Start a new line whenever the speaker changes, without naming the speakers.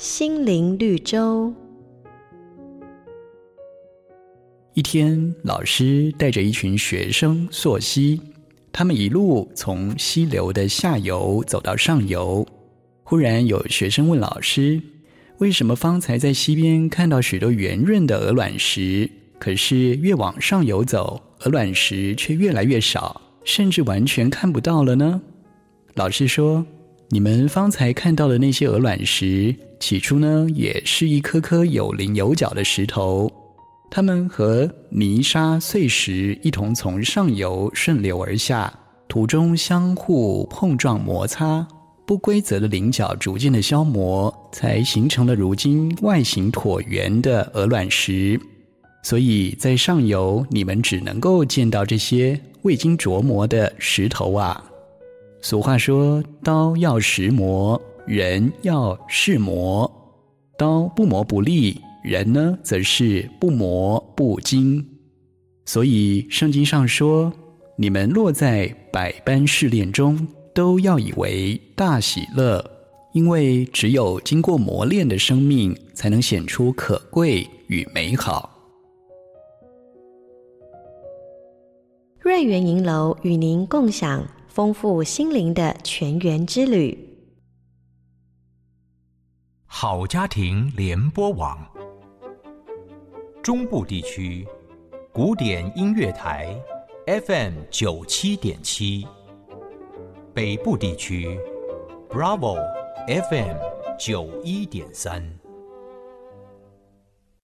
心灵绿洲。
一天，老师带着一群学生溯溪，他们一路从溪流的下游走到上游。忽然有学生问老师：“为什么方才在溪边看到许多圆润的鹅卵石，可是越往上游走，鹅卵石却越来越少，甚至完全看不到了呢？”老师说：“你们方才看到的那些鹅卵石，起初呢，也是一颗颗有棱有角的石头。”它们和泥沙碎石一同从上游顺流而下，途中相互碰撞摩擦，不规则的棱角逐渐的消磨，才形成了如今外形椭圆的鹅卵石。所以在上游，你们只能够见到这些未经琢磨的石头啊。俗话说：“刀要石磨，人要识磨。刀不磨不利。”人呢，则是不磨不精，所以圣经上说：“你们落在百般试炼中，都要以为大喜乐，因为只有经过磨练的生命，才能显出可贵与美好。”
瑞园银楼与您共享丰富心灵的全员之旅。
好家庭联播网。中部地区，古典音乐台，FM 九七点七；北部地区，Bravo FM 九一点三。